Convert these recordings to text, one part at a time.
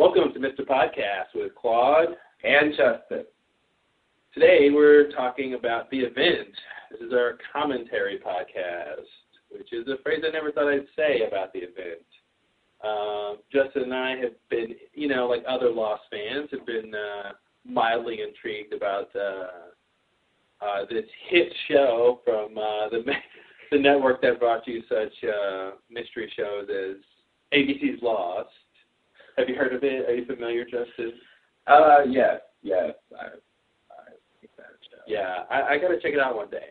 Welcome to Mr. Podcast with Claude. And Justin. Today we're talking about the event. This is our commentary podcast, which is a phrase I never thought I'd say about the event. Uh, Justin and I have been, you know, like other Lost fans, have been uh, mildly intrigued about uh, uh, this hit show from uh, the the network that brought you such uh, mystery shows as ABC's Lost. Have you heard of it? Are you familiar, Justin? Uh, yes, yes. I, I think that show. Yeah, I, I got to check it out one day.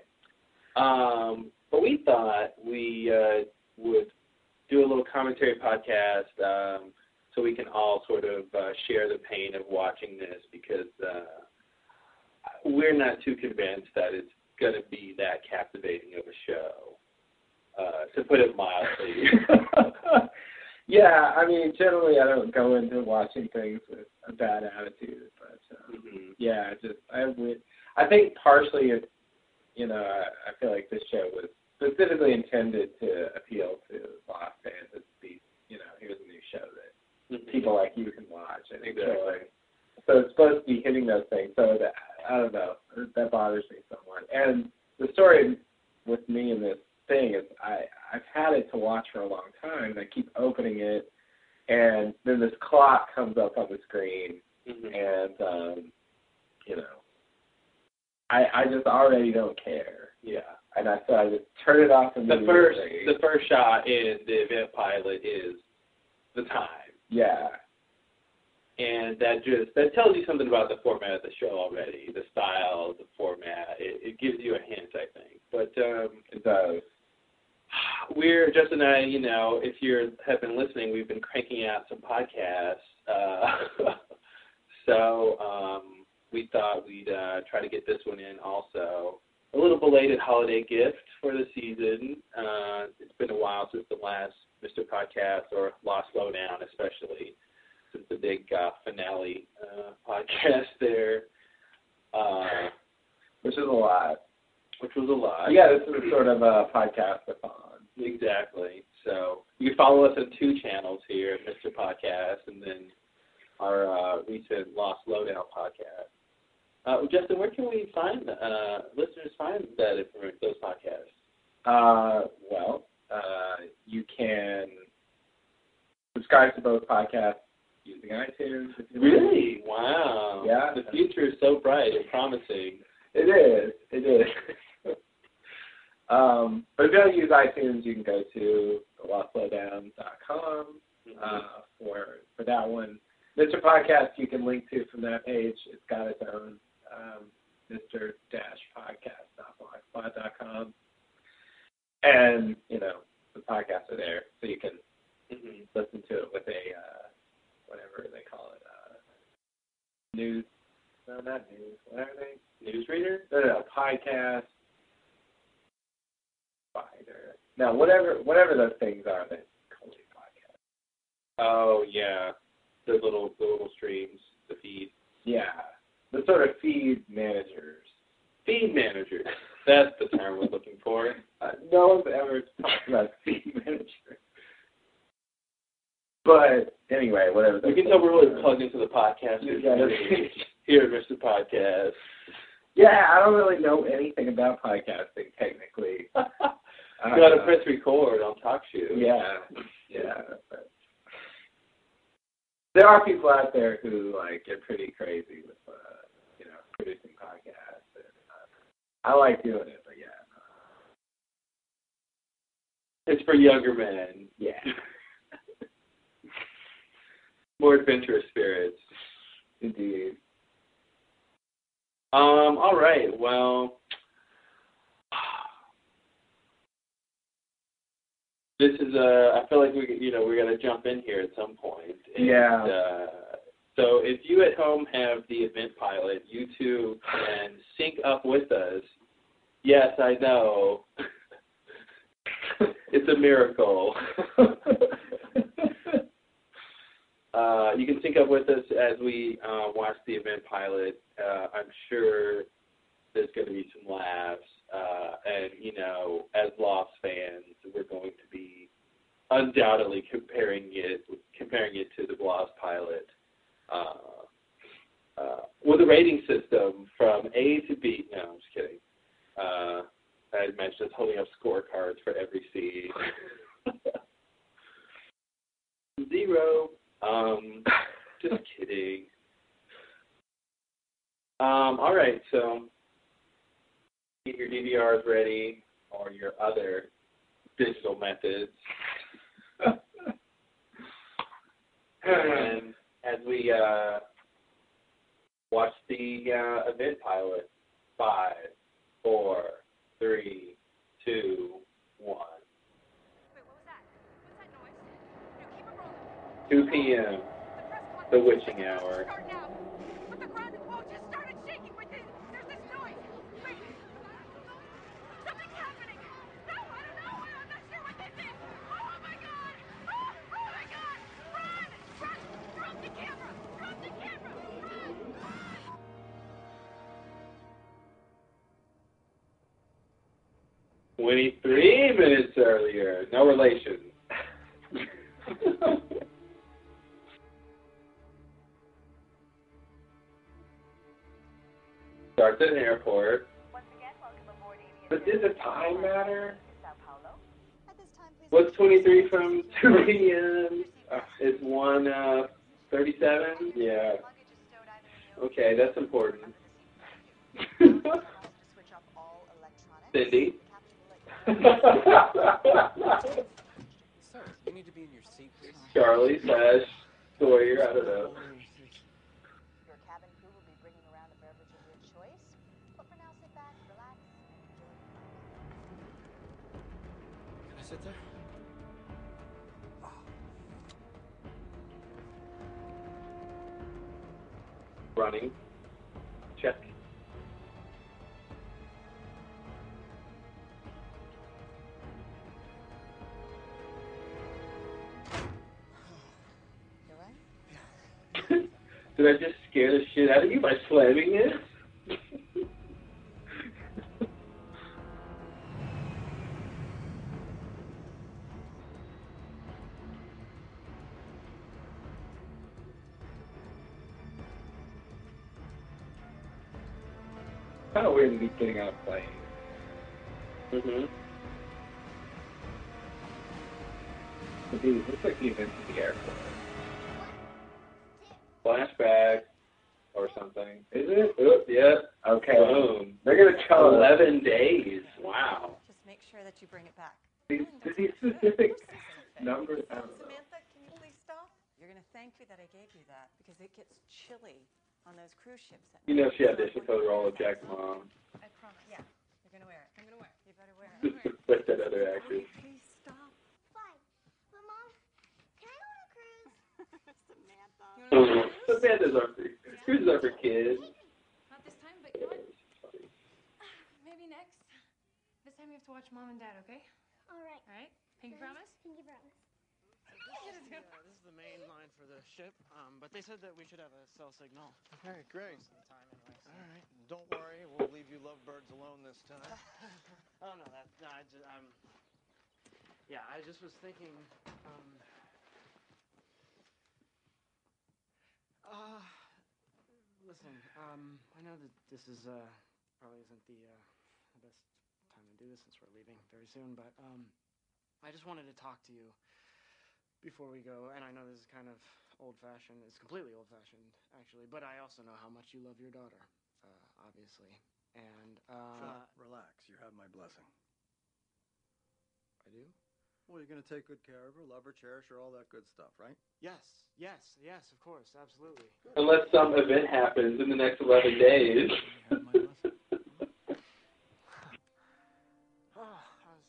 Um, but we thought we uh, would do a little commentary podcast um, so we can all sort of uh, share the pain of watching this because uh, we're not too convinced that it's going to be that captivating of a show, uh, to put it mildly. yeah, I mean, generally I don't go into watching things with a bad attitude, but uh, mm-hmm. yeah, just I would. I think partially, it, you know, I, I feel like this show was specifically intended to appeal to Lost fans. It's be, you know, here's a new show that Mhm. people like you can watch and Exactly. enjoy. So it's supposed to be hitting those things. So that I don't know, that bothers me somewhat. And the story with me in this thing is I I've had it to watch for a long time. And I keep opening it, and then this clock comes up on the screen, Mhm. and um, you know, I I just already don't care, Yeah. and I so I just turn it off The first the first shot in the event pilot is the time. yeah, and that just that tells you something about the format of the show already, the style, the format. It, it gives you a hint, I think. But um. We're Justin and I, you know, if you have been listening, we've been cranking out some podcasts. Uh, so um, we thought we'd uh, try to get this one in also. A little belated holiday gift for the season. Uh, it's been a while since the last Mr. Podcast or Lost Lowdown, especially since the big uh, finale uh, podcast there, uh, Which is a lot. which was a lot. Yeah, this is sort of a podcast-a-thon. Exactly. So you can follow us on two channels here Mr. Podcast and then our uh, recent Lost Lowdown podcast. Uh, Justin, where can we find uh, listeners find that information, those podcasts? Uh, well, uh, you can subscribe to both podcasts using iTunes. Really? Wow. Yeah. The future is so bright and promising. It is. It is. um, but if you don't use iTunes, you can go to lostlowdown.com uh, for for that one. Mr. Podcast, you can link to from that page. It's got its own um, Mr. Podcast.blogspot.com, and you know the podcasts are there, so you can hmm listen to it with a uh, whatever they call it, uh, news. No, not news. Whatever they Newsreader? no, no, no, podcast. Finder. No, whatever, whatever those things are that podcast. Oh yeah, the little the little streams, the feed. Yeah, the sort of feed managers. Feed managers. That's the term we're looking for. Uh, no one's ever talked about feed manager. But anyway, whatever. We can tell we're really plugged into the podcast here Mr. Podcast. Yeah, I don't really know anything about podcasting technically. You got to Uh, press record on TalkShoe. Yeah, yeah. But there are people out there who like get pretty crazy with, uh, you know, producing podcasts. And, uh, I like doing it, but yeah, It's for younger men, yeah, more adventurous spirits. indeed. Um. All right. Well, this is uh I feel like we, you know, we're gonna jump in here at some point. And, Yeah. Uh, so if you at home have the event pilot, you too can sync up with us. Yes, I know. it's a miracle. Uh, you can sync up with us as we uh, watch the event pilot. Uh, I'm sure there's going to be some laughs, uh, and you know, as Lost fans, we're going to be undoubtedly comparing it comparing it to the Lost pilot. Uh, uh, with a rating system from A to B. No, I'm just kidding. Uh, I had mentioned holding up scorecards for every scene. Zero. Um, just kidding. Um, all right, so get your DVRs ready or your other digital methods. and as we uh, watch the uh, event pilot, five, four, three, two, one. Wait, what was that? What's that noise? No, keep it rolling. 2 p.m. The The press conference witching is supposed to hour. 23 minutes earlier. No relation. Starts at an airport. But does the time matter? What's 23 from 2 p.m.? Uh, is 1 uh, 37? Yeah. Okay, that's important. Cindy? Sir, you need to be in your seat. Charlie slash Sawyer, I don't know. Your cabin crew will be bringing around a beverage of your choice. Can I sit there? Running. Did I just scare the shit out of you by slamming it? kind of weird to be getting out of plane. mm-hmm. But these looks like the events at the airport. Flashback or something. Is it? Oop, yep. Okay. Boom. They're gonna tell us 11 days. Wow. Just make sure that you bring it back. these, these specific numbers. I don't know. Samantha, can you please stop? You're gonna thank me that I gave you that because it gets chilly on those cruise ships. You know she auditioned for the role of Jack's mom. I promise. Yeah, you're gonna wear it. I'm gonna wear it. You better wear it. With that other actress. Please stop. Fine. But mom, can I go on a cruise? Samantha. So Santa's are for cruises are for kids. Not this time, but you know what? Maybe next. This time you have to watch mom and dad, okay? All right. All right? Pinky promise? Pinky promise. Yeah, this is the main line for the ship, um, but they said that we should have a cell signal. Okay, great. Time anyway. so- All right. Don't worry, we'll leave you lovebirds alone this time. Oh no, that no, I just um. Yeah, I just was thinking. Um. Uh, listen. Um, I know that this is uh probably isn't the uh the best time to do this since we're leaving very soon, but um, I just wanted to talk to you before we go, and I know this is kind of old-fashioned. It's completely old-fashioned, actually, but I also know how much you love your daughter, uh, obviously, and uh. Philip, relax. You have my blessing. I do? Well, you're going to take good care of her, love her, cherish her, all that good stuff, right? Yes, yes, yes, of course, absolutely. Unless some event happens in the next 11 days. You have my blessing. Oh, ah, that was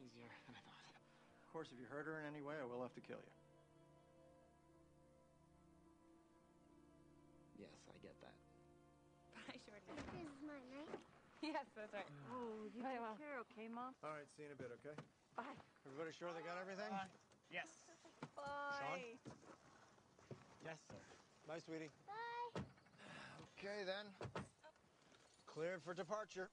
easier than I thought. Of course, if you hurt her in any way, I will have to kill you. Yes, I get that. I sure did. This is mine, right? Yes, that's right. Mm. Oh, you Very well. care, okay, mom? All right, see you in a bit, okay? Bye. Everybody sure they got everything? Yes. Bye. Sean? Yes, sir. Bye, sweetie. Bye. Okay, then. Cleared for departure.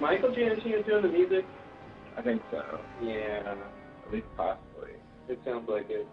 Michael Giacchino is doing the music? I think so. Yeah, At least possibly. it sounds like it.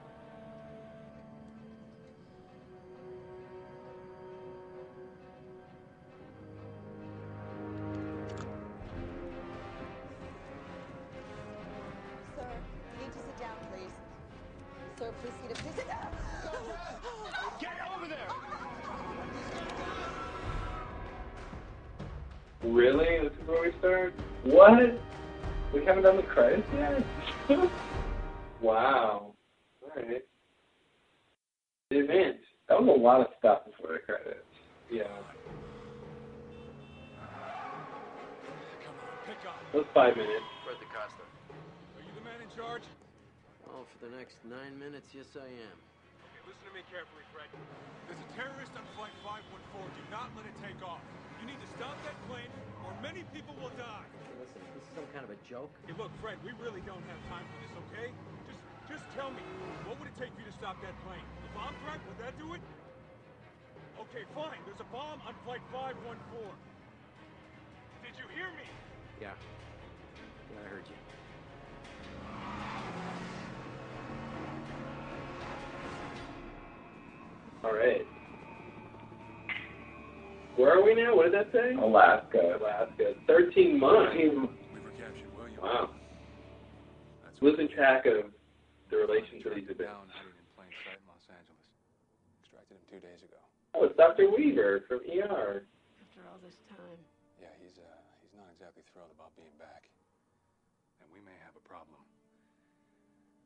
Nine minutes, yes, I am. Okay, listen to me carefully, Fred. There's a terrorist on Flight 514. Do not let it take off. You need to stop that plane, or many people will die. Hey, listen, this is some kind of a joke. Hey, look, Fred, we really don't have time for this, okay? Just, just tell me, what would it take for you to stop that plane? The bomb threat? Would that do it? Okay, fine. There's a bomb on Flight 514. Did you hear me? Yeah. Yeah, I heard you. Alright. Where are we now? What did that say? Alaska. Alaska. 13 months. We were captured William. Wow. That's Losing track of the relations of these events. down hiding in plain sight in Los Angeles. Extracted him two days ago. Oh, it's Dr. Weaver from ER. After all this time. Yeah, he's uh he's not exactly thrilled about being back. And we may have a problem.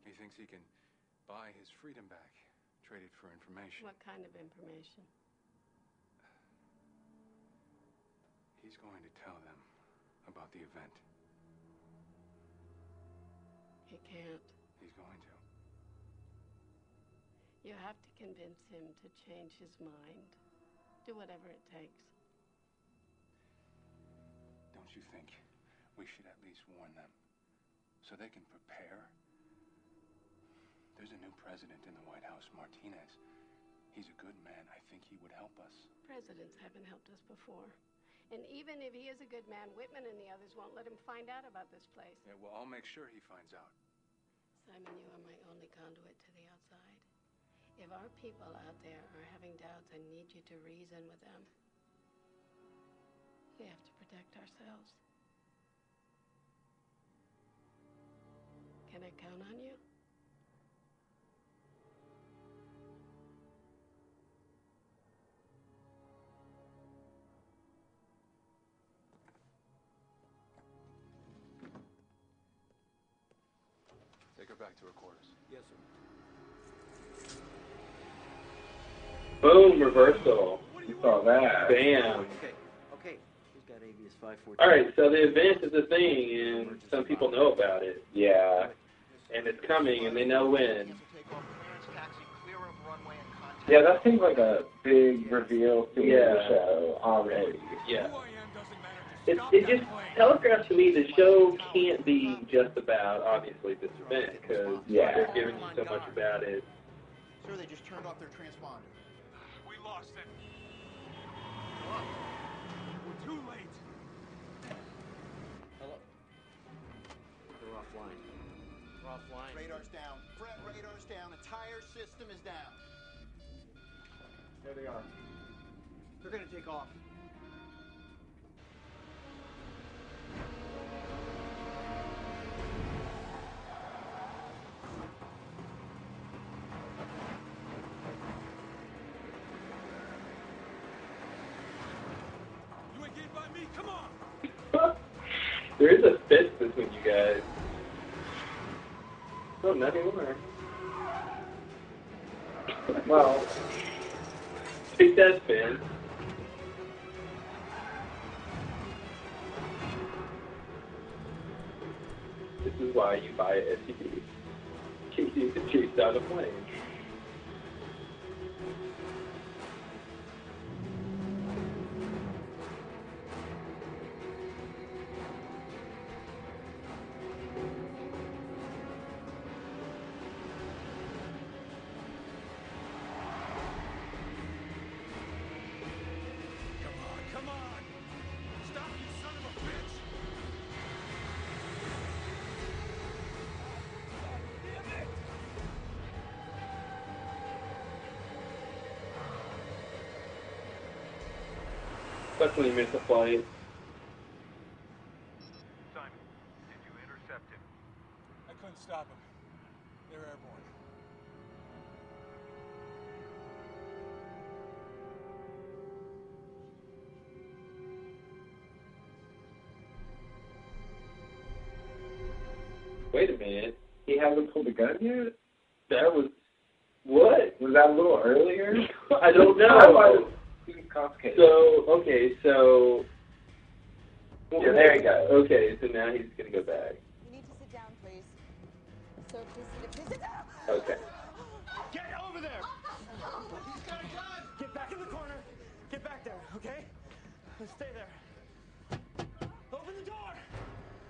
He thinks he can buy his freedom back, trade it for information. What kind of information? He's going to tell them about the event. He can't. He's going to. You have to convince him to change his mind. Do whatever it takes. Don't you think we should at least warn them so they can prepare? There's a new president in the White House, Martinez. He's a good man. I think he would help us. Presidents haven't helped us before. And even if he is a good man, Whitman and the others won't let him find out about this place. Yeah, well, I'll make sure he finds out. Simon, you are my only conduit to the outside. If our people out there are having doubts, I need you to reason with them. We have to protect ourselves. Can I count on you? Her back to her quarters. Yes, sir. Boom, reversal. You saw that. Bam. Okay, okay. Who's got ABS 514? Alright, so the event is a thing, and some people know about it. Yeah. And it's coming, and they know when. Yeah, that seems like a big reveal to Yeah. the show already. Yeah. Who I am doesn't matter. It, Just it just telegraphs to me the show can't be just about, obviously, this event, because Yeah. they're giving you so much about it. Sir, they just turned off their transponder. We lost it. We're too late. Hello? They're offline. They're offline. Radar's down. Fred, radar's down. Entire system is down. There they are. They're gonna take off. There is a fist between you guys. Oh, not anymore. Well, Take that, Finn. This is why you buy a SUV. In case you can chase down a plane. Especially when you a flight. Simon, did you intercept him? I couldn't stop him. They're airborne. Wait a minute. He hasn't pulled the gun yet? That was what? Was that a little earlier? I don't I know. It was complicated. So okay, so Yeah, there you go. Okay, so now he's gonna go back. You need to sit down, please. Sir, please sit, please sit down. Okay. Get over there! He's got a gun! Get back in the corner. Get back there, okay? Stay there. Open the door!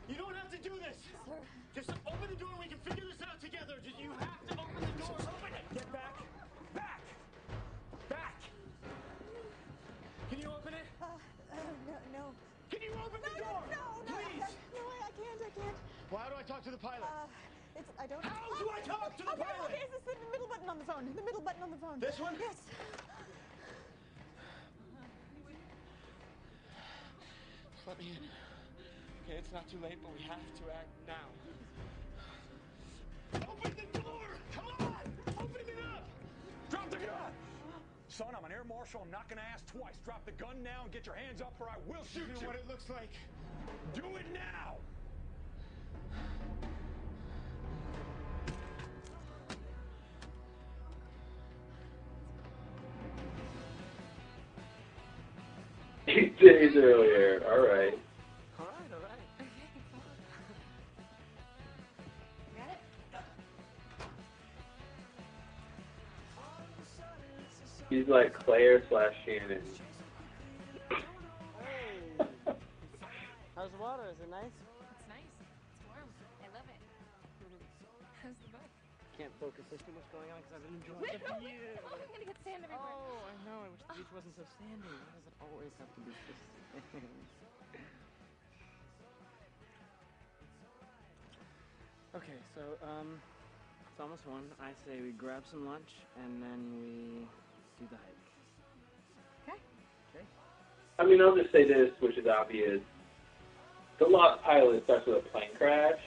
You don't have to do this! Sir. Just open the door and we can figure this out together. Just, you have to open the door. Open Well, how do I talk to the pilot? Uh, it's, I don't. Know. How do I talk to the okay, pilot? Okay, it's the middle button on the phone. The middle button on the phone. This one? Yes. Let me in. Okay, it's not too late, but we have to act now. Open the door! Come on! Open it up! Drop the gun! Son, I'm an air marshal. I'm not gonna ask twice. Drop the gun now and get your hands up, or I will shoot You you. know what it looks like. Do it now! Eight days earlier. All right. All right, all right. Got it? He's like Claire slash Shannon. How's the water? Is it nice. Can't focus. There's too much going on because I've been enjoying Wait, it no, for wait. Oh, I'm gonna get sand everywhere. Oh, I know. I wish the beach wasn't so sandy. Why does it always have to be so sandy? okay, so um, it's almost one. I say we grab some lunch and then we do the hike. Okay. Okay. I mean, I'll just say this, which is obvious. The Lost Pilot starts with a plane crash,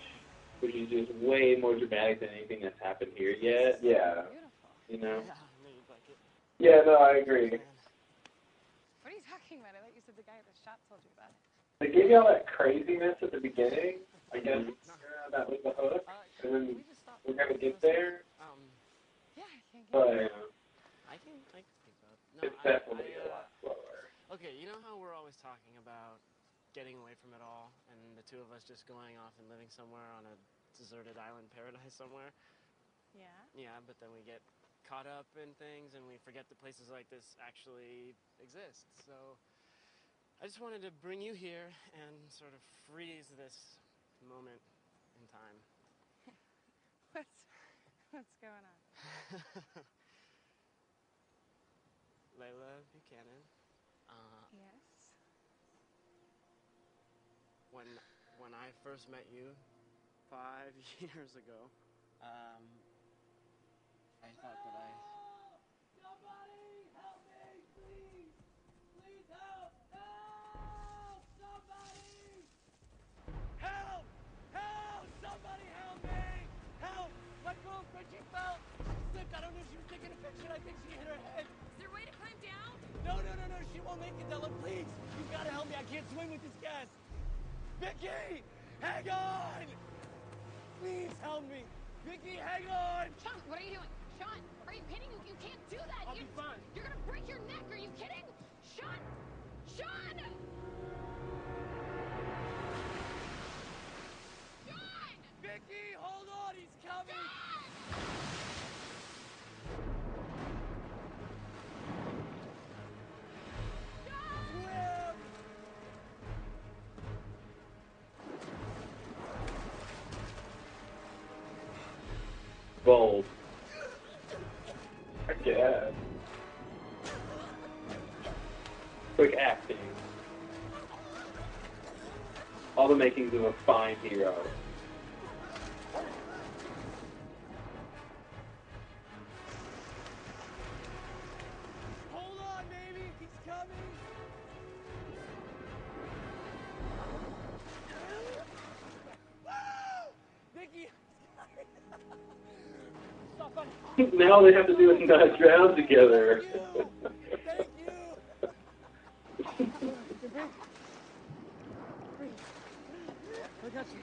which is just way more dramatic than anything that's happened here yet. Yeah. You know? Yeah, I knew you'd like it. Yeah, no, I agree. What are you talking about? I thought you said the guy at the shop told you about it. They gave you all that craziness at the beginning. I guess uh, that was the hook. Uh, And then we just stop. we're gonna get there, Um, Yeah, I can't get but it. I can, I can speak about. No, it's I, definitely I, a uh, lot slower. Okay, you know how we're always talking about getting away from it all, and the two of us just going off and living somewhere on a deserted island paradise somewhere? Yeah. Yeah, but then we get caught up in things and we forget that places like this actually exist. So I just wanted to bring you here and sort of freeze this moment in time. What's what's going on? Leila Buchanan. Uh, Yes. when when I first met you five years ago, um, I thought that I. Somebody help me, please! Please help! Help! Somebody! Help! Help! Somebody help me! Help! My girlfriend, she fell! Sick, I don't know if she was taking a picture. I think she hit her head. Is there a way to climb down? No, no, no, no, she won't make it, Della. Please! You've gotta help me. I can't swim with this gas. Vicky! Hang on! Please help me! Vicky, hang on! Sean, what are you doing? Sean, are you kidding? You, you can't do that. I'll you, be fine. You're gonna break your neck. Are you kidding? Sean! Sean! Sean! Bold. I guess. Quick acting. All the makings of a fine hero. now all they have to do is not drown together. I got you.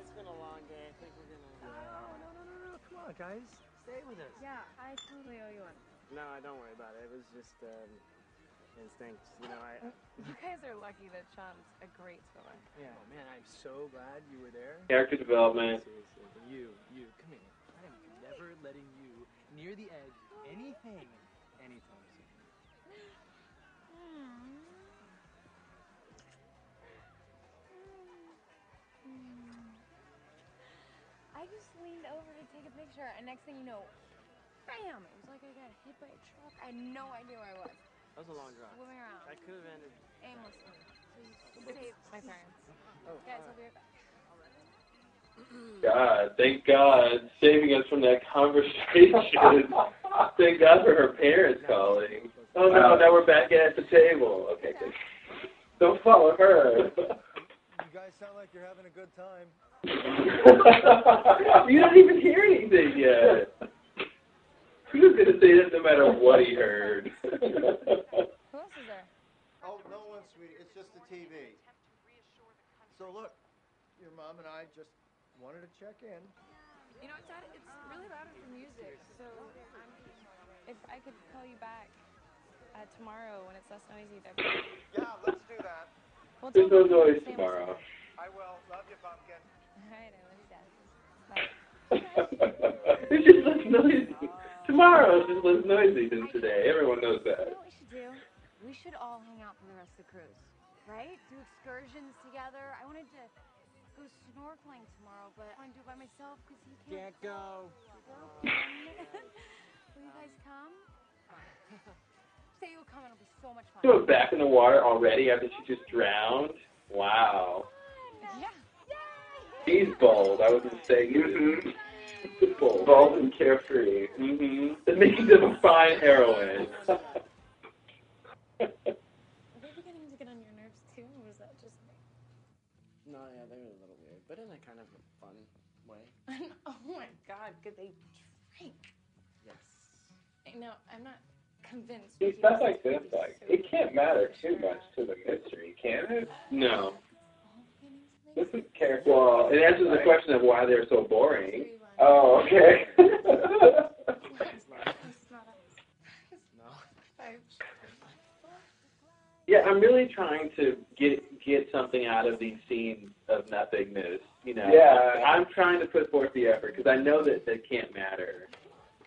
It's been a long day. I think we're gonna. No, no, no, no, no. Come on, guys. Stay with us. Yeah, I totally owe you one. No, I don't worry about it. It was just um, instinct. You know, I. You guys are lucky that Sean's a great swimmer. Yeah. Man, I'm so glad you were there. Character development. You, you, come here. I am never letting you near the edge of anything anytime soon. Hmm. I just leaned over to take a picture, and next thing you know, bam! It was like I got hit by a truck. I had no idea where I was. That was a long drive. Swimming around. I could have ended. Aimlessly. So you saved my parents. Oh, Guys, I'll be right back. God, thank God, saving us from that conversation. thank God for her parents calling. Oh no, now we're back at the table. Okay, good. Don't follow her. You guys sound like you're having a good time. you don't even hear anything yet. He was gonna say that no matter what he heard. Who else is there? Oh, no sweetie. It's just the TV. So look, your mom and I just wanted to check in. You know, it's, Dad, it's really loud for music, so I'm, if I could call you back uh, tomorrow when it's less noisy, that'd be Yeah, let's do that. Well, There's tell no noise tomorrow. I will. Love you, Pumpkin. All right, I love you, Dad. it's just less noisy. Tomorrow is just less noisy than today. Everyone knows You that. know what we should do? We should all hang out for the rest of the cruise, right? Do excursions together. I wanted to go snorkeling tomorrow, but I want to do it by myself because he can't. Can't go. Will you guys come? Say you'll come. And it'll be so much fun. So back in the water already after she just drowned? Wow. Yeah. He's bold. I was just saying. Mm-hmm. Bold. bold and carefree. Mm-hmm. The makings of a fine heroine. Are they beginning to get on your nerves too, or was that just me? No, yeah, they were a little weird, but in a kind of a fun way. oh my God, could they drink? Yes. I know. I'm not convinced. See, stuff like this, like, it can't matter too much to the mystery, can it? No. This is character. Well, it answers the question of why they're so boring. Oh, okay. No. Yeah, I'm really trying to get get something out of these scenes of nothingness. You know, Yeah. I'm trying to put forth the effort because I know that that can't matter.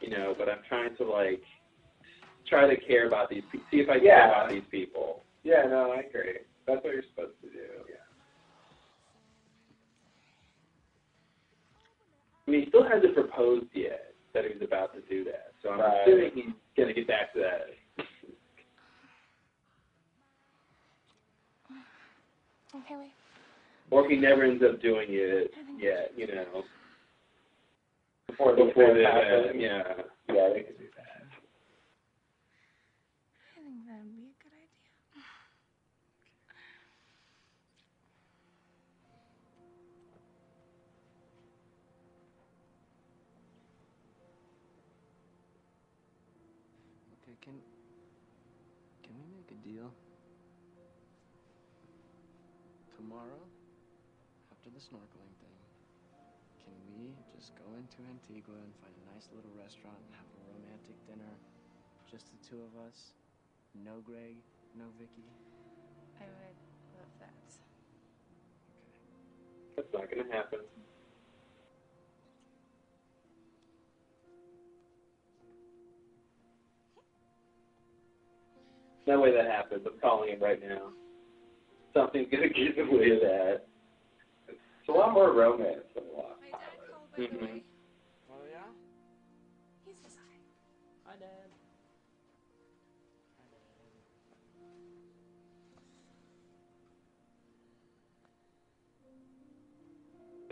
You know, but I'm trying to like try to care about these. pe- See if I care about these people. yeah, no, I agree. That's what you're supposed to do. Yeah. I mean, he still hasn't proposed yet that he was about to do that. So I'm Right. assuming he's gonna get back to that. Okay, wait. Or if he never ends up doing it yet, you know. Before the Before event the happens. yeah. Just go into Antigua and find a nice little restaurant and have a romantic dinner? Just the two of us? No Greg, no Vicky? I would love that. Okay. That's not gonna happen. No way that happens. I'm calling him right now. Something's gonna get in the way of that. It's a lot more romance than Lost My dad called, by Mhm. the way.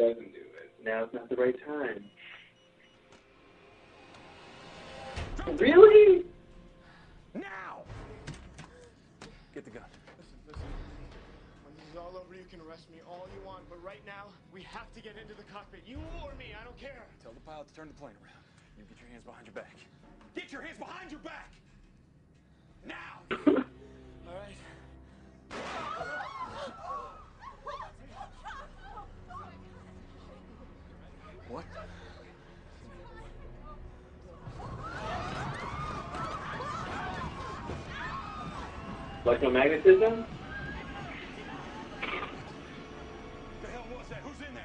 Doesn't do it. Now's not the right time. Really? Now! Get the gun. Listen, listen. When this is all over. You can arrest me all you want, but right now, we have to get into the cockpit. You or me, I don't care. Tell the pilot to turn the plane around. You get your hands behind your back. Get your hands behind your back! Now! All right. What? Electromagnetism? The hell was that? Who's in there?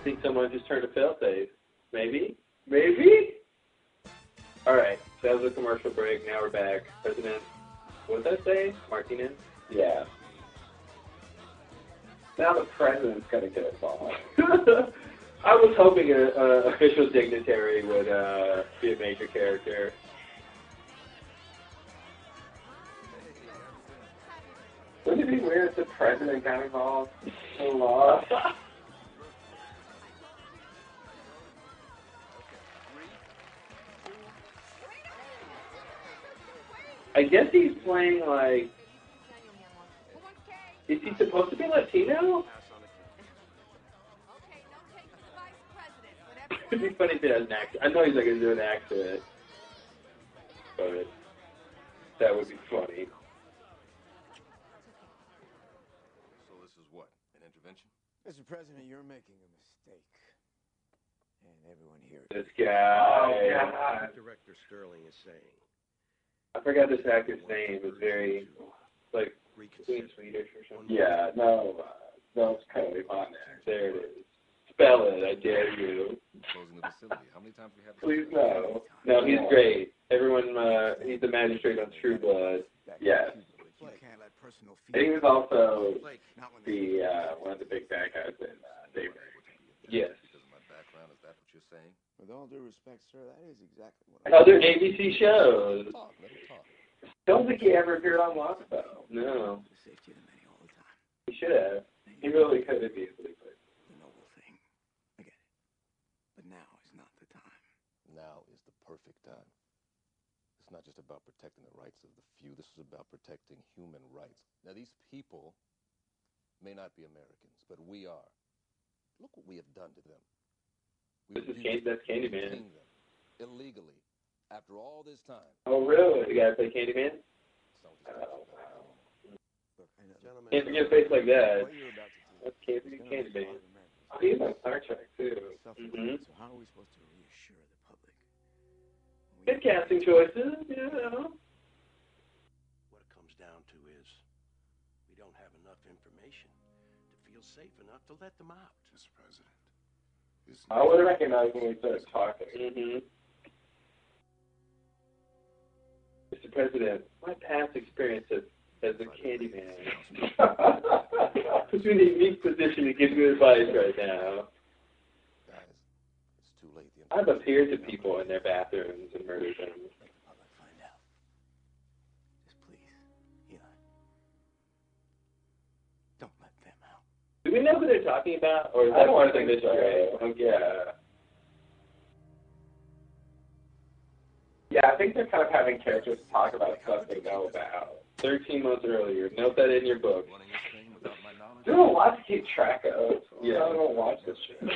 I think someone just turned a fail failsafe. Maybe? Maybe? Alright, so that was a commercial break. Now we're back. President, what did that say? Martinez? Yeah. Now the president's gonna get involved. I was hoping an official dignitary would uh, be a major character. Wouldn't it be weird if the president got involved in law? I guess he's playing like. Is he supposed to be Latino? It'd be funny if he has an accent. I know he's not gonna do an accent, but that would be funny. So this is what? An intervention? Mr. President, you're making a mistake. And everyone here. This guy. Oh, God. Director Sterling is saying. I forgot this actor's name. It's very like Queen Swedish or something. Yeah, no, uh, no, it's totally on there. There it is. Spell it, I dare you. Closing the facility. How many times we have Please no. No, he's great. Everyone, uh, he's the magistrate on True Blood. Yes. You can't And he was also the uh, one of the big bad guys in uh, Daybreak. Yes. Because of my background, is that what you're saying? With all due respect, sir, that is exactly what I Other ABC shows. Talk, let him talk. Don't think he ever appeared on Lost though. No, Safety of the many all the time. he should have. He really could have easily played. The noble thing. I get it. But now is not the time. Now is the perfect time. It's not just about protecting the rights of the few. This is about protecting human rights. Now, these people may not be Americans, but we are. Look what we have done to them. This is abused Can- that's Candyman. them illegally after all this time. Oh, really? The guy play Candyman? Oh, wow. Look, I know. Gentlemen, Can't forget a face like that. What you're about to do That's Candy Candyman. respond to Americans. Oh, he's on Star Trek too. Suffering. Mhm. So how are we supposed to reassure the public? Good casting choices, you know. What it comes down to is we don't have enough information to feel safe enough to let them out. Mr. President, I would have recognized when we started talking. Mm-hmm. Mr. President, my past experience as, a Candyman puts me in a unique position to give you advice right now. guys, it's too late. I've appeared to people in their bathrooms and murdered them. Let the public find out. Just please, Eli. Don't let them out. Do we know who they're talking about, or is I that don't part of the mystery? so. Yeah. Yeah, I think they're kind of having characters talk about stuff they know about. Thirteen months earlier. Note that in your book. running this thing without my knowledge. There's a lot to keep track of. Yeah. I don't watch this shit.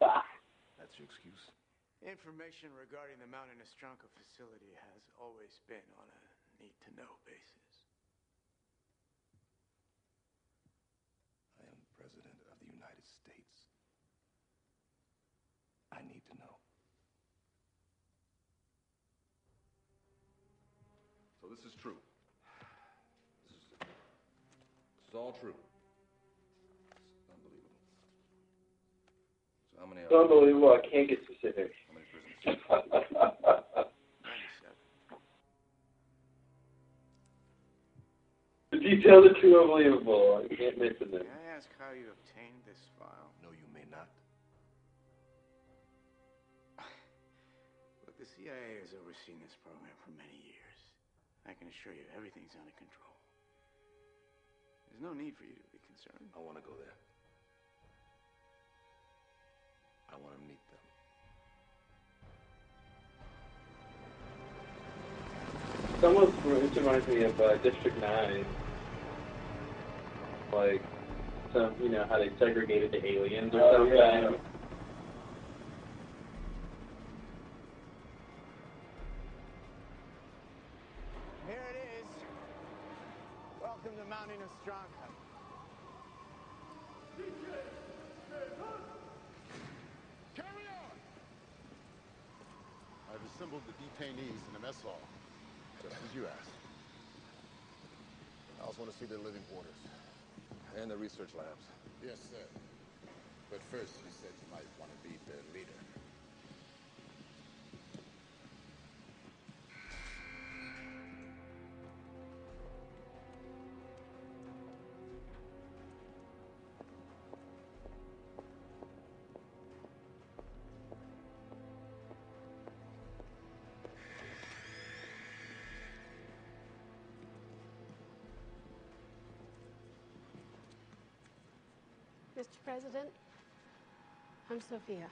That's your excuse. Information regarding the Mount Inostranka facility has always been on a need-to-know basis. I am the President of the United States. I need to know. This is true. This is, this is all true. It's unbelievable. So how many It's unbelievable. I can't get specific. How many prisoners? 97. The details are too unbelievable. I can't mention them. May I ask how you obtained this file? No, you may not. Look, the CIA has overseen this program for many years. I can assure you everything's under control. There's no need for you to be concerned. I want to go there. I want to meet them. It's almost it reminds me of uh, District 9. like some, you know, how they segregated the aliens or Oh, something. yeah. Here it is. Welcome to Carry on! I've assembled the detainees in the mess hall, just as you asked. I also want to see their living quarters. And the research labs. Yes, sir. But first, you said you might want to be their leader. Mr. President, I'm Sophia.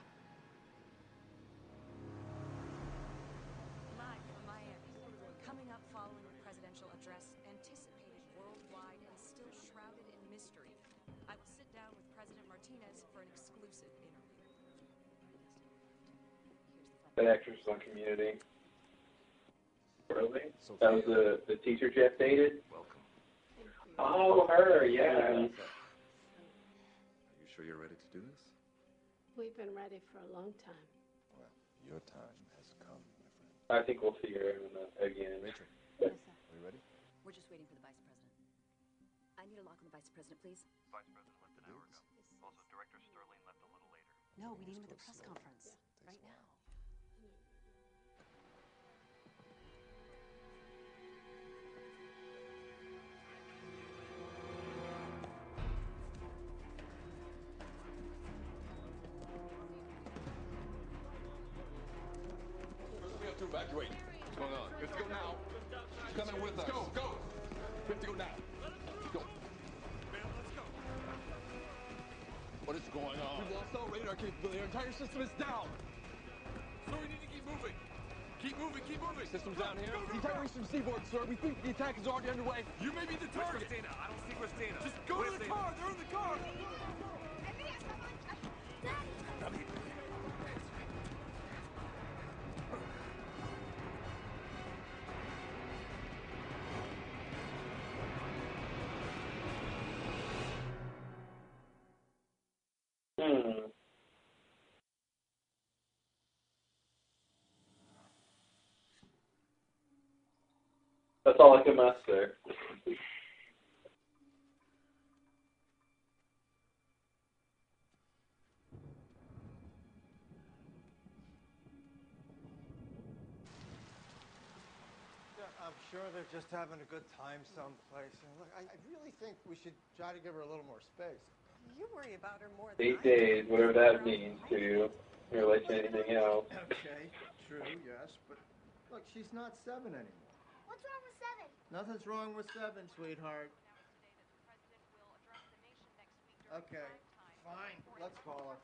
Live from Miami, coming up following the presidential address, anticipated worldwide and still shrouded in mystery. I will sit down with President Martinez for an exclusive interview. That actress was on Community. Really? That was the the teacher Jeff dated. Welcome. Oh, her, yeah. Are you sure you're ready to do this? We've been ready for a long time. Well, your time has come, my friend. I think we'll see her in the, again. Rachel, Yes, sir. are you ready? We're just waiting for the vice president. I need a lock on the vice president, please. Vice President left an hour ago. Also, Director Sterling left a little later. No, we need him at the press conference right now. Going on? We've lost all radar capability. Our entire system is down. So we need to keep moving. Keep moving, keep moving. System's down here. Go, go, The attack go. reached from seaboard, sir. We think the attack is already underway. You may be the target. Christina? I don't see Christina. Just go to the car. They're in the car. All I can muster. I'm sure they're just having a good time someplace. And look, I, I really think we should try to give her a little more space. You worry about her more than Eight I do. days, whatever that means to you, in relation to anything else. Okay, true, yes, but look, she's not seven anymore. What's wrong with seven? Nothing's wrong with seven, sweetheart. Okay, fine, let's call her.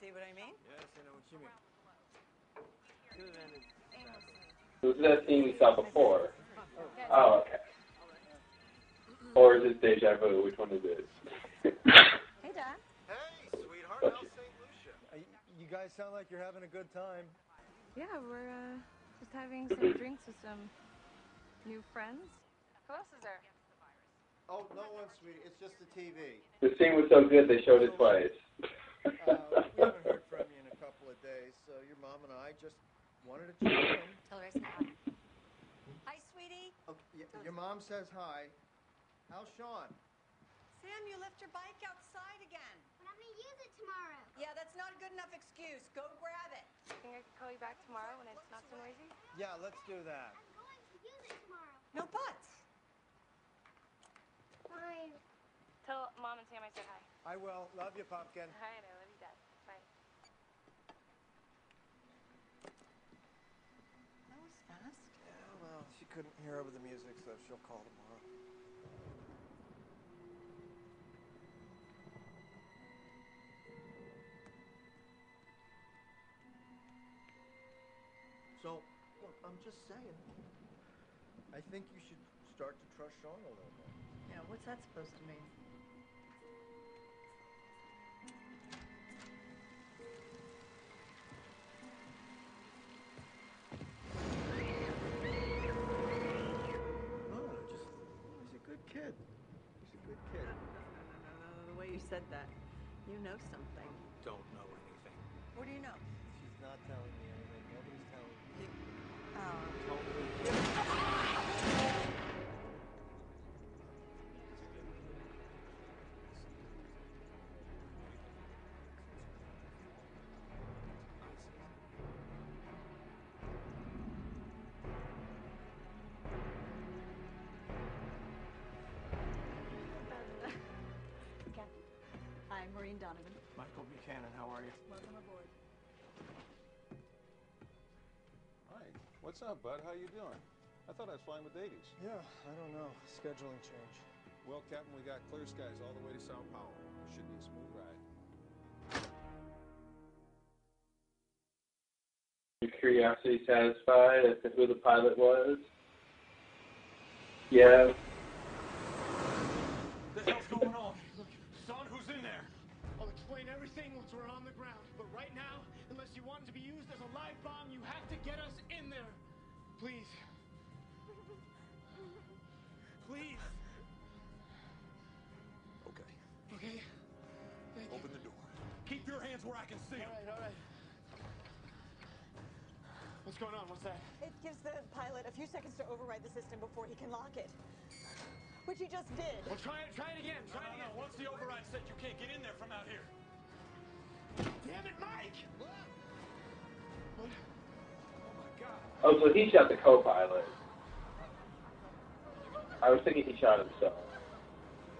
See what I mean? Yes, I know what you mean. This is that scene we saw before. Oh, okay. Or is it deja vu? Which one is it? Hey, Dad. Hey, sweetheart, how's St. Lucia? you guys sound like you're having a good time. Yeah, we're uh, just having some drinks with some new friends. Who else is there? Oh, no one, sweetie, it's just the TV. The scene was so good they showed it twice. Uh, we haven't heard from you in a couple of days, so your mom and I just wanted to check in. Tell her I said hi. Hi, sweetie. Okay, y- your mom says hi. How's Sean? Sam, you left your bike outside again. But I'm gonna use it tomorrow. Yeah, that's not a good enough excuse. Go grab it. Think I could call you back tomorrow when it's not so noisy? Yeah, let's do that. I'm going to use it tomorrow. No buts. Fine. Tell mom and Sam I said hi. I will. Love you, Pumpkin. Hi, and I love you, Dad. Bye. That was fast. Yeah, well, she couldn't hear over the music, so she'll call tomorrow. I'm just saying. I think you should start to trust Sean a little more. Yeah, what's that supposed to mean? No, just he's a good kid. He's a good kid. Uh, the way you said that, you know something. Michael Buchanan, how are you? Welcome aboard. Hi. What's up, bud? How you doing? I thought I was flying with Davies. Yeah, I don't know. Scheduling change. Well, Captain, we got clear skies all the way to Sao Paulo. Should be a smooth ride. Your curiosity satisfied as to who the pilot was? Yeah. The hell's going on? Everything once we're on the ground. But right now, unless you want it to be used as a live bomb, you have to get us in there. Please. Please. Okay. Okay? Thank you. Open the door. Keep your hands where I can see All them. right, all right. What's going on? What's that? It gives the pilot a few seconds to override the system before he can lock it. Which he just did. Well, try it. Try it again. No, Try no, it again. no. Once the override set, you can't get in there from out here. Damn it, Mike! What? Oh my God. Oh, so he shot the co-pilot. I was thinking he shot himself.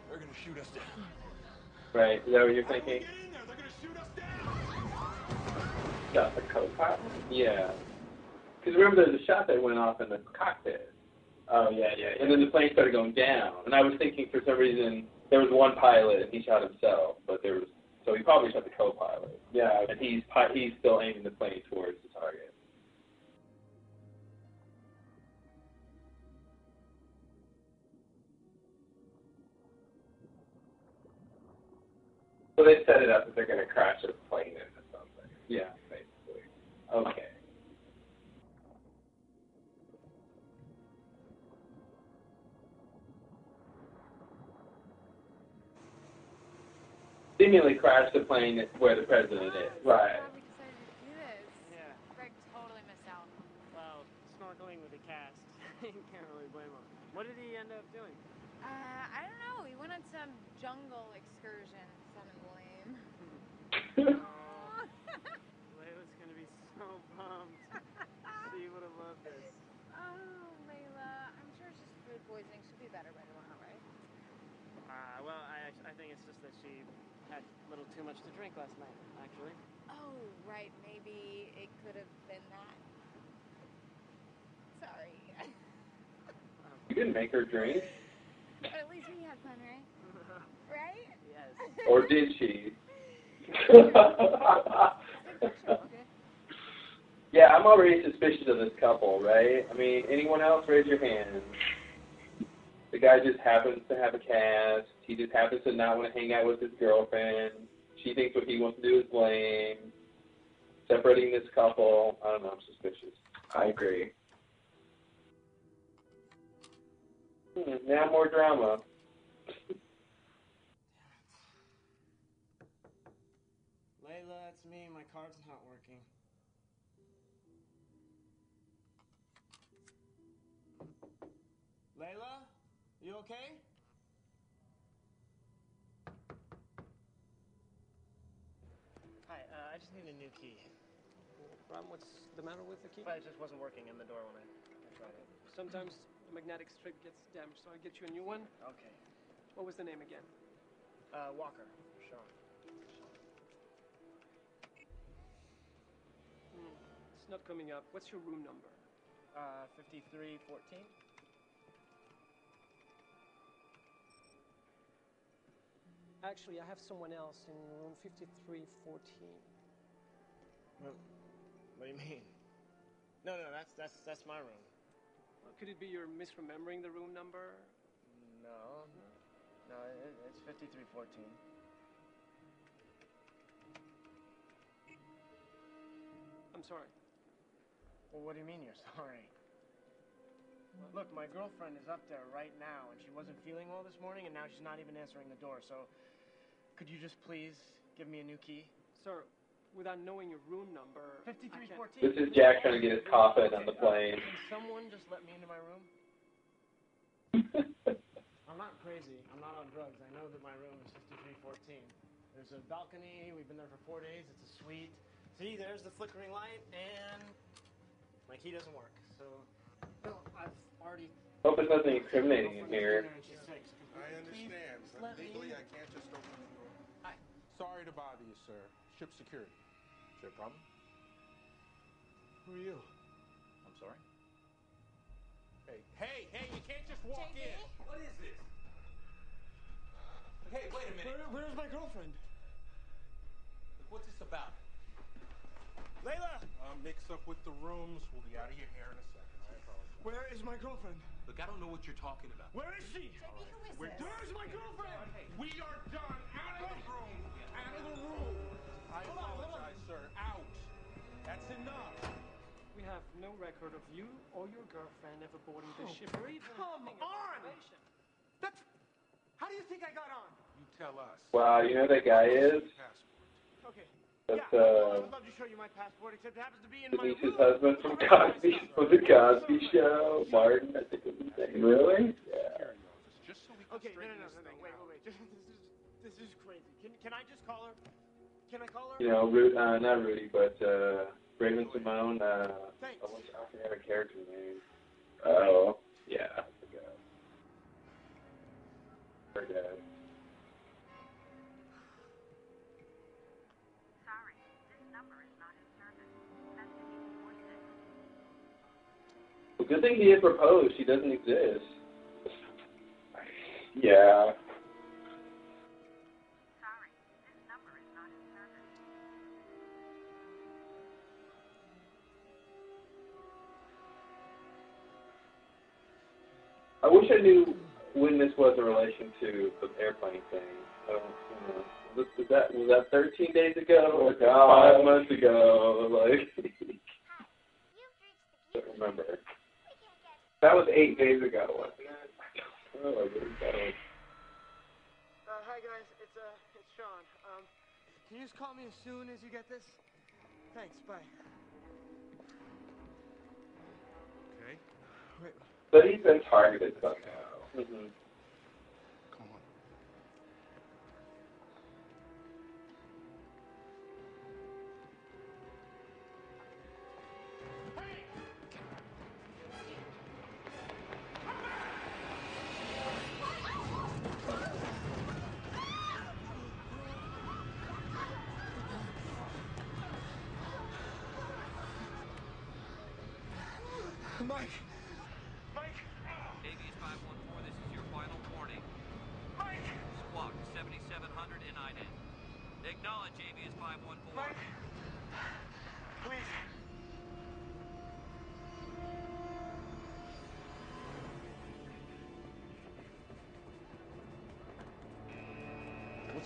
They're gonna shoot us down. Right? Is that what you're How do we thinking? get in there? They're gonna shoot us down. Shot the co-pilot? Yeah. Because remember, there's a shot that went off in the cockpit. Oh yeah, yeah. And then the plane started going down, and I was thinking for some reason there was one pilot and he shot himself, but there was so he probably shot the co-pilot. Yeah. And he's he's still aiming the plane towards the target. So they set it up that they're going to crash a plane into something. Yeah, basically. Okay. Seemingly crashed the plane where the president is. Right. Glad we decided to do this. Yeah. Greg totally missed out. Well, snorkeling with a cast. you can't really blame him. What did he end up doing? Uh, I don't know. We went on some jungle excursion. Something lame. Leila's gonna be so bummed. she would have loved this. Oh, Leila. I'm sure it's just food poisoning. She'll be better by tomorrow, right? Uh, well, I I think it's just that she had a little too much to drink last night, actually. Oh, right. Maybe it could have been that. Sorry. You didn't make her drink, but at least we had fun, right? Right? Yes. or did she? yeah, I'm already suspicious of this couple, right? I mean, anyone else, raise your hand. The guy just happens to have a cast. He just happens to not want to hang out with his girlfriend. She thinks what he wants to do is blame. Separating this couple, I don't know, I'm suspicious. I agree. Hmm, now more drama. Leila, it's me. My card's not working. Leila, you okay? Hi, uh, I just need a new key. Ron, what's the matter with the key? But it just wasn't working in the door when I, I tried it. Sometimes the magnetic strip gets damaged, so I'll get you a new one. Okay. What was the name again? Uh, Walker. Sean. Hmm, It's not coming up. What's your room number? Uh, 5314? Actually, I have someone else in room 5314. What, what do you mean? No, no, that's that's that's my room. Uh, Could it be you're misremembering the room number? No. No, it, it's 5314. I'm sorry. Well, what do you mean you're sorry? Look, my girlfriend is up there right now, and she wasn't feeling well this morning, and now she's not even answering the door. So, could you just please give me a new key? Sir, without knowing your room number. 5314. This is Jack trying to get his coffin on the uh, plane. Can someone just let me into my room? I'm not crazy. I'm not on drugs. I know that my room is 5314. There's a balcony. We've been there for four days. It's a suite. See, there's the flickering light, and my key doesn't work. So, no, I've already. Hope there's nothing incriminating in here. And she's sick. So could I understand. let Legally. I can't just open the door. Sorry to bother you, sir. Ship security. Is there a problem? Who are you? I'm sorry. Hey, hey, hey! You can't just walk in. What is this? Hey, wait a minute. Where, where's my girlfriend? What's this about? Leila! Uh, mix up with the rooms. We'll be out of your hair in a second. I apologize. Where is my girlfriend? Look, I don't know what you're talking about. Where is she? We're done. Where's my girlfriend? We are done. Out of the room. Out of the room. I Hold on, on. apologize, sir. Out. That's enough. We have no record of you or your girlfriend ever boarding the Oh, ship or even come on! That's. How do you think I got on? You tell us. Wow, you know who that guy is? Okay. That's yeah, I uh, would love to show you my passport, except it happens to be in my Denise's husband from Cosby, from the Cosby Show. Martin, I think was his name. Really? Yeah. Just so we can Okay, no, no, no, no, no, wait, wait, wait. This is, this is crazy. Can, can I just call her? Can I call her? You know, Ru- uh, not Rudy, but uh, Raven-Symoné. Uh, Thanks. I wish- I forgot her character name. Oh, yeah, I forgot. Her dad. Good thing he did propose. She doesn't exist. Yeah. Sorry, this number is not in service. I wish I knew when this was in relation to the airplane thing. I don't you know. Was, was that was that 13 days ago oh, or five months ago? Like, I don't remember. That was eight days ago, wasn't it? Oh, I really. Uh, hi guys, it's uh, it's Sean. Um, can you just call me as soon as you get this? Thanks. Bye. Okay. Wait. But he's been targeted somehow. Mm-hmm.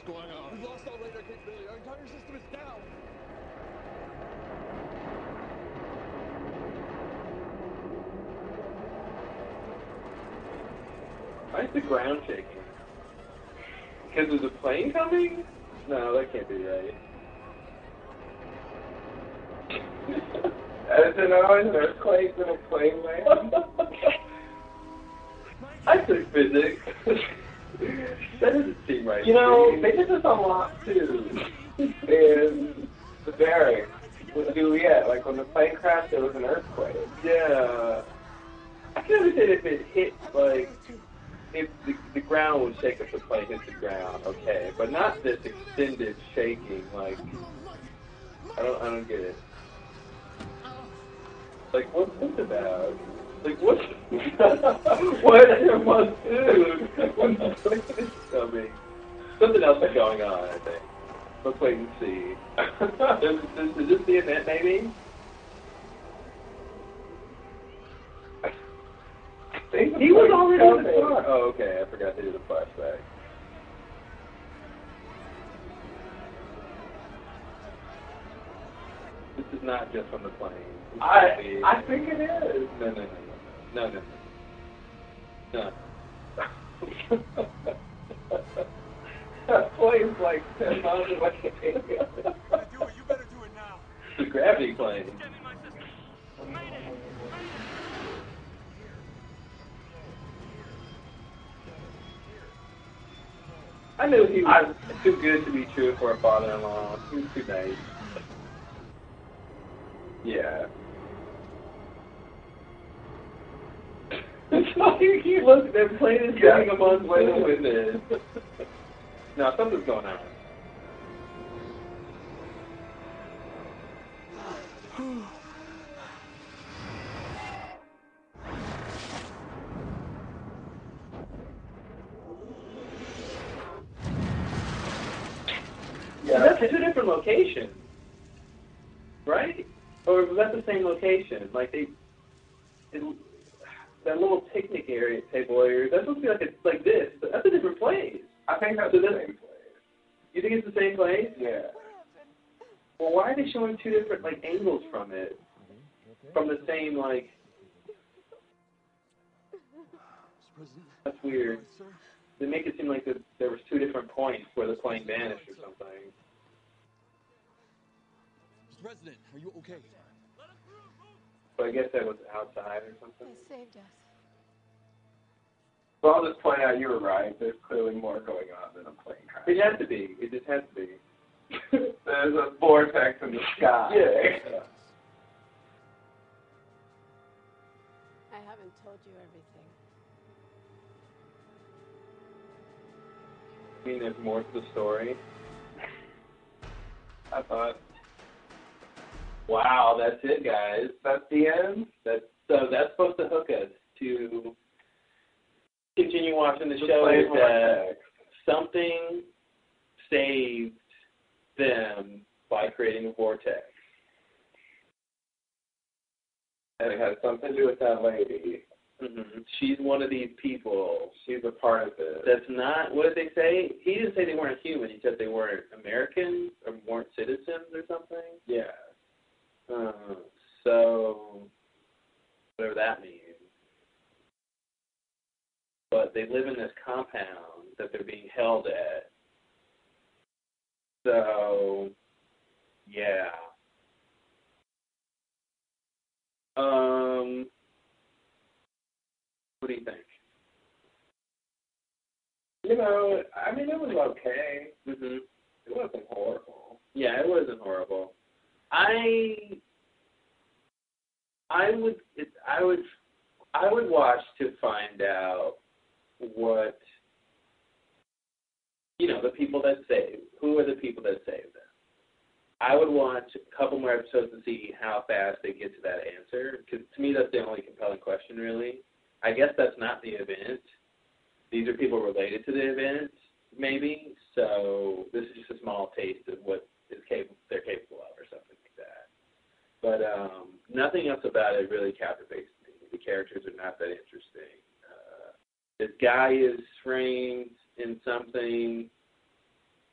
Going on? We've lost all radar capability. Our entire system is down. Why is the ground shaking? Because of the plane coming? No, that can't be right. As in always, an earthquake in a plane land. I took physics. that doesn't seem right. You know, they did this a lot too. In the barracks with Juliet, like when the plane crashed, there was an earthquake. Yeah. I can't understand if it hit, like, if the, the ground would shake if the plane hit the ground, okay, but not this extended shaking, like, I don't, I don't get it. Like, what's this about? Like, what? what am I doing? What's coming? Something else is going on, I think. Let's wait and see. is, is, is this the event, maybe? He was already on the car. Oh, okay. I forgot to do the flashback. This is not just from the plane. I I think it is. No, no, no no, no, no. No. that plane's like ten miles away. The gravity plane. I knew he was too good to be true for a father-in-law. He was too nice. yeah. Look, their plane is Yeah. getting a month later with this. no, something's going on. Yeah. That's two different locations, right? Or was that the same location? Like they, it, that little picnic area table area. That's supposed to be like a, like this, but that's a different place. I think that's So the same place. You think it's the same place? Yeah. Well, why are they showing two different like angles from it? From the same like. That's weird. They make it seem like the, there was two different points where the plane vanished or something. Mr. President, are you okay? But I guess that was outside or something. They saved us. Well, I'll just point out you were right. There's clearly more going on than a plane crash. It has to be. It just has to be. There's a vortex in the sky. Yeah. I haven't told you everything. I mean, there's more to the story. I thought Wow, that's it, guys. that's the end. That's so that's supposed to hook us to continue watching the Just show. Is that something saved them by creating a vortex. And it has something to do with that lady. hmm She's one of these people. She's a part of this. That's not what did they say? He didn't say they weren't human. He said they weren't Americans or weren't citizens or something. yeah. Uh, so whatever that means. But they live in this compound that they're being held at. So yeah. Um what do you think? You know, I mean, it was okay. Mhm. It wasn't horrible. Yeah, it wasn't horrible. I I would I would I would watch to find out what you know the people that save. Who are the people that save them? I would watch a couple more episodes to see how fast they get to that answer. Because to me, that's the only compelling question, really. I guess that's not the event. These are people related to the event, maybe. So this is just a small taste of what is capable they're capable of, or something. But um, nothing else about it really captivates me. The characters are not that interesting. Uh, this guy is framed in something,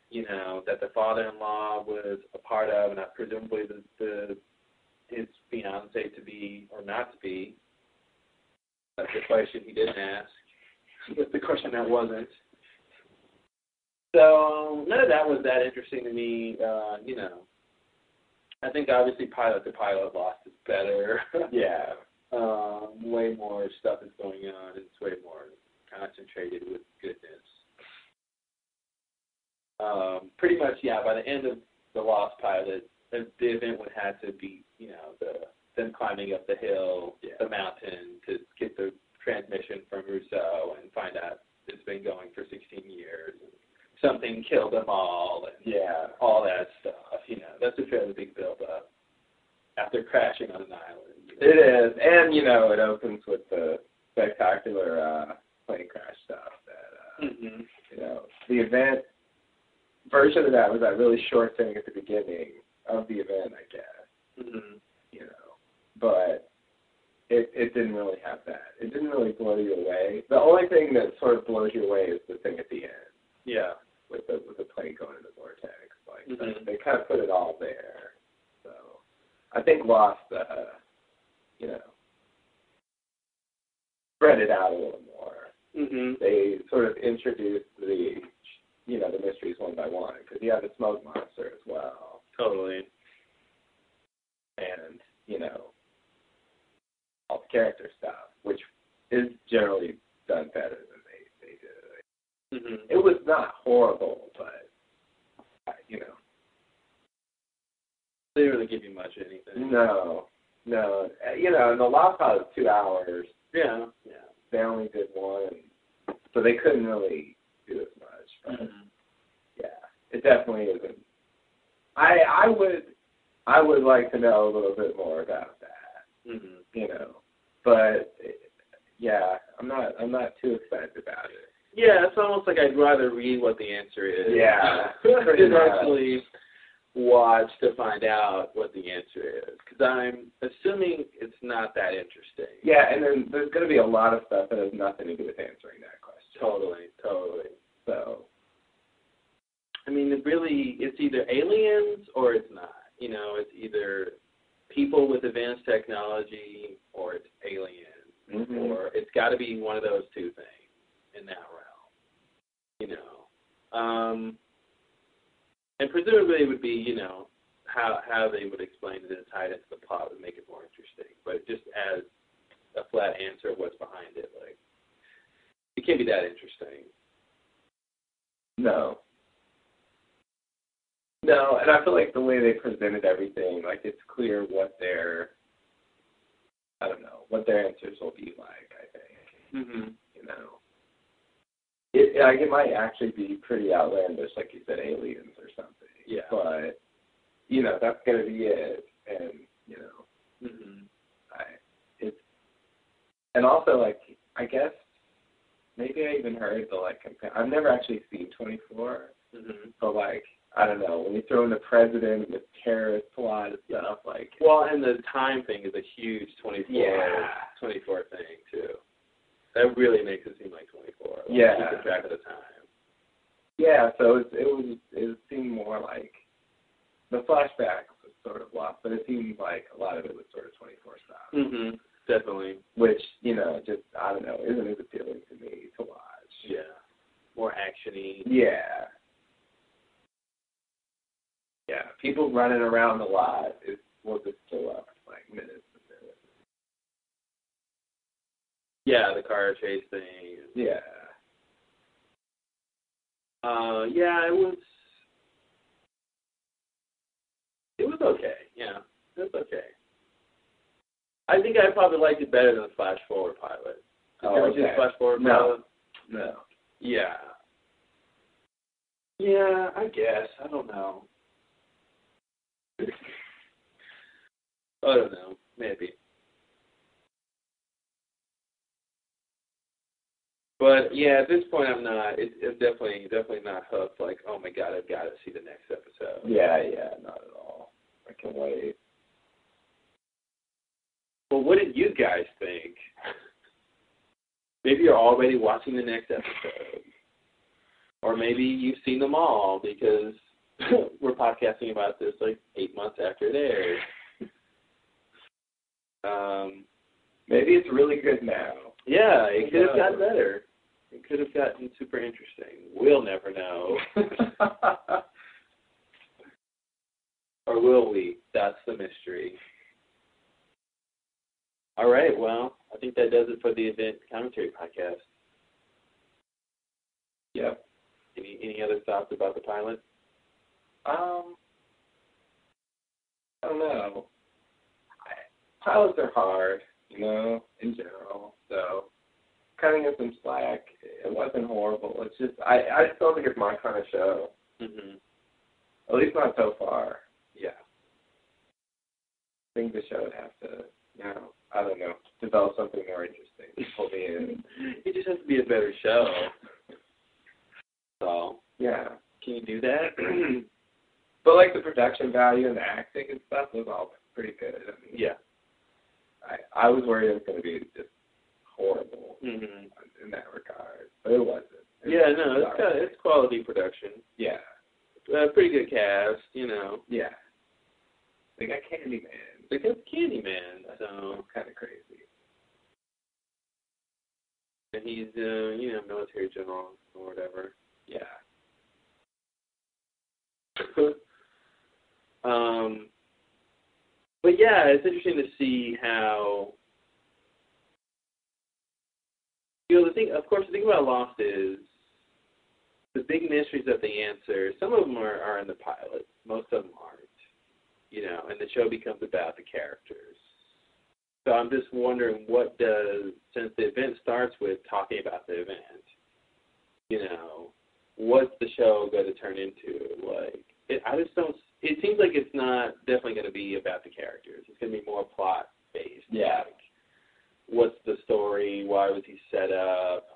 you know, that the father-in-law was a part of, and I presumably the, the his fiance to be or not to be. That's the question he didn't ask. That's the question that wasn't. So none of that was that interesting to me. Uh, you know, I think obviously pilot to pilot lost is better. Yeah. um, way more stuff is going on. It's way more concentrated with goodness. Um, pretty much, yeah. By the end of the Lost Pilot, the, the event would have to be, you know, the them climbing up the hill, Yeah. the mountain to get the transmission from Rousseau and find out it's been going for 16 years. And something killed them all, and Yeah. all that stuff. You know, that's a fairly big build up after crashing on an island. you know. It is, and you know, it opens with the spectacular uh, plane crash stuff. That uh, Mhm. you know, the event version of that was that really short thing at the beginning of the event, I guess. Mhm. You know, but it it didn't really have that. It didn't really blow you away. The only thing that sort of blows you away is the thing at the end Yeah. with the with the plane going in the vortex. Like Mhm. they kind of put it all there. So I think Lost, uh, you know, spread it out a little more. Mhm. They sort of introduced the, you know, the mysteries one by one because you have the smoke monster as well, Totally. and you know, all the character stuff, which is generally done better than they they did. Mhm. It was not horrible, but uh, you know, They didn't really give you much of anything. no, no, Uh, you know, and the Lost Pod was two hours. Yeah. Yeah. They only did one, so they couldn't really do as much. But Mhm. yeah, it definitely isn't. I I would I would like to know a little bit more about that. Mhm. You know, but yeah, I'm not I'm not too excited about it. Yeah, it's almost like I'd rather read what the answer is. Yeah, pretty actually watch to find out what the answer is. Because I'm assuming it's not that interesting. Yeah, and then there's going to be a lot of stuff that has nothing to do with answering that question. Totally, totally. So I mean, it really, it's either aliens or it's not. You know, it's either people with advanced technology or it's aliens. Mhm. Or it's got to be one of those two things in that realm. You know. Um, and presumably it would be, you know, how how they would explain it and tie it into the plot would make it more interesting. But just as a flat answer of what's behind it, like, it can't be that interesting. no. No, and I feel like the way they presented everything, like it's clear what their I don't know, what their answers will be like, I think. Mm-hmm. You know. It like it might actually be pretty outlandish, like you said, aliens or something. Yeah. But you know, that's gonna be it. And, you know, Mm-hmm. I it's and also like I guess maybe I even heard the like compa- I've never actually seen twenty four, Mm-hmm. but like I don't know when you throw in the president and the terrorist plot and stuff like Well, and the time thing is a huge 24, Yeah. 24 thing, too. That really makes it seem like 24. Like, Yeah. Keeping track of the time. yeah, so it, it was it seemed more like the flashback was sort of lost, but it seemed like a lot of it was sort of twenty four stuff, Mm-hmm. Definitely. which you know just I don't know isn't as appealing to me to watch. Yeah. More actiony. Yeah. Yeah, people running around a lot is will just fill up like minutes and minutes. Yeah, the car chase thing. Yeah. Uh, yeah, it was. It was okay. Yeah, it was okay. I think I probably liked it better than the Flash Forward pilot. Did Oh, you ever see the okay. Flash Forward No. pilot? No. Yeah. Yeah, I guess. I don't know. I don't know. Maybe. But yeah, at this point, I'm not. It, it's definitely, definitely not hooked. Like, oh my god, I've got to see the next episode. Yeah, yeah, not at all. I can wait. Well, what did you guys think? Maybe you're already watching the next episode, or maybe you've seen them all because we're podcasting about this like eight months after it aired. Um, Maybe it's really good now. yeah, it could have gotten better. It could have gotten super interesting. We'll never know. or will we? That's the mystery. All right, well, I think that does it for the event commentary podcast. Yep. Any any other thoughts about the pilot? Um, I don't know. Pilots are hard, you know, in general. So cutting it some slack, it wasn't horrible. It's just I I just don't think it's my kind of show. Mm-hmm. At least not so far. Yeah. I think the show would have to, you know, I don't know, develop something more interesting pull me in. It just has to be a better show. So, Yeah. can you do that? But like the production value and the acting and stuff was all pretty good. I mean, yeah. I I was worried it was going to be just horrible Mm-hmm. in that regard, but it wasn't. It Yeah, was no, it's got, it's quality production. Yeah, Uh, pretty good cast, you know. yeah. They got Candyman. because Candyman. So kind of crazy. And he's uh, you know military general or whatever. Yeah. um, but yeah, it's interesting to see how. You know, the thing, of course, the thing about Lost is the big mysteries that they answer. Some of them are, are in the pilot. Most of them aren't. You know, and the show becomes about the characters. So I'm just wondering, what does since the event starts with talking about the event, you know, what's the show going to turn into? Like, it, I just don't. It seems like it's not definitely going to be about the characters. It's going to be more plot based. Yeah. Like, what's the story? Why was he set up?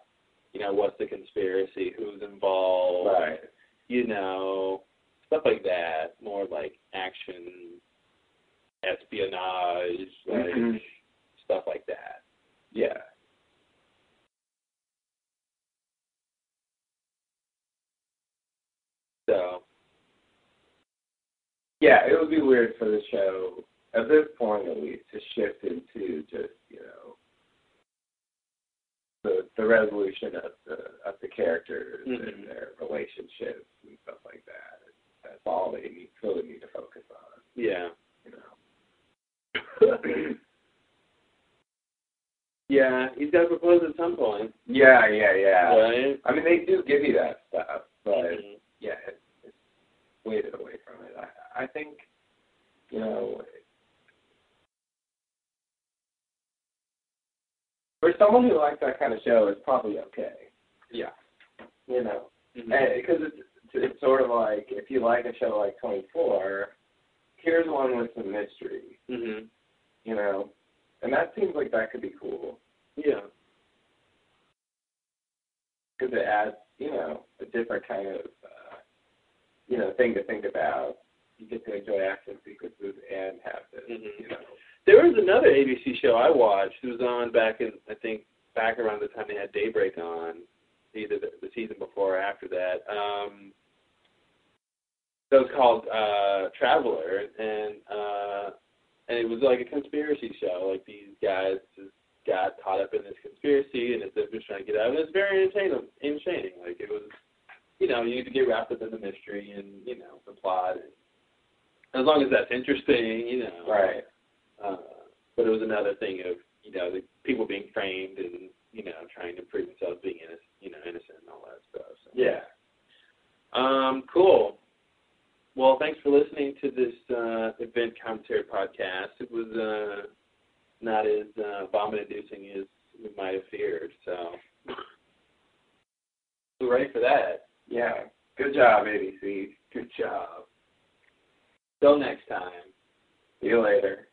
You know, what's the conspiracy? Who's involved? Right. You know, stuff like that. More like action, espionage, like Mhm. stuff like that. Yeah. So Yeah, it would be weird for the show, at this point at least, to shift into just, you know, the the resolution of the of the characters Mhm. and their relationships and stuff like that. That's all they need, really need to focus on, yeah, you know. yeah, he's got to propose at some point, yeah, yeah, yeah. right? I mean, they do give you that stuff, but Mhm. yeah, it's, it's weighted away from it. I, I think, you know, for someone who likes that kind of show, it's probably okay. Yeah. You know, Mhm. because it's it's sort of like if you like a show like 24, here's one with some mystery. Mhm. You know, and that seems like that could be cool Yeah. because it adds, you know, a different kind of, uh, you know, thing to think about. You get to enjoy action sequences and have this, Mhm. you know. There was another ABC show I watched. It was on back in I think back around the time they had Daybreak on, either the, the season before or after that. Um, that was called uh, Traveler, and uh, and it was like a conspiracy show. Like these guys just got caught up in this conspiracy, and it's just trying to get out. And it's very entertaining. Entertaining. Like it was, you know, you need to get wrapped up in the mystery and you know the plot. And as long as that's interesting, you know. Right. Uh, but it was another thing of you know the people being framed and you know trying to prove themselves being innocent, you know, innocent and all that stuff. So. Yeah. Um, cool. Well, thanks for listening to this uh, event commentary podcast. It was uh, not as uh, vomit-inducing as we might have feared. So, we're ready for that. Yeah. Good job, ABC. Good job. Till next time. See you later.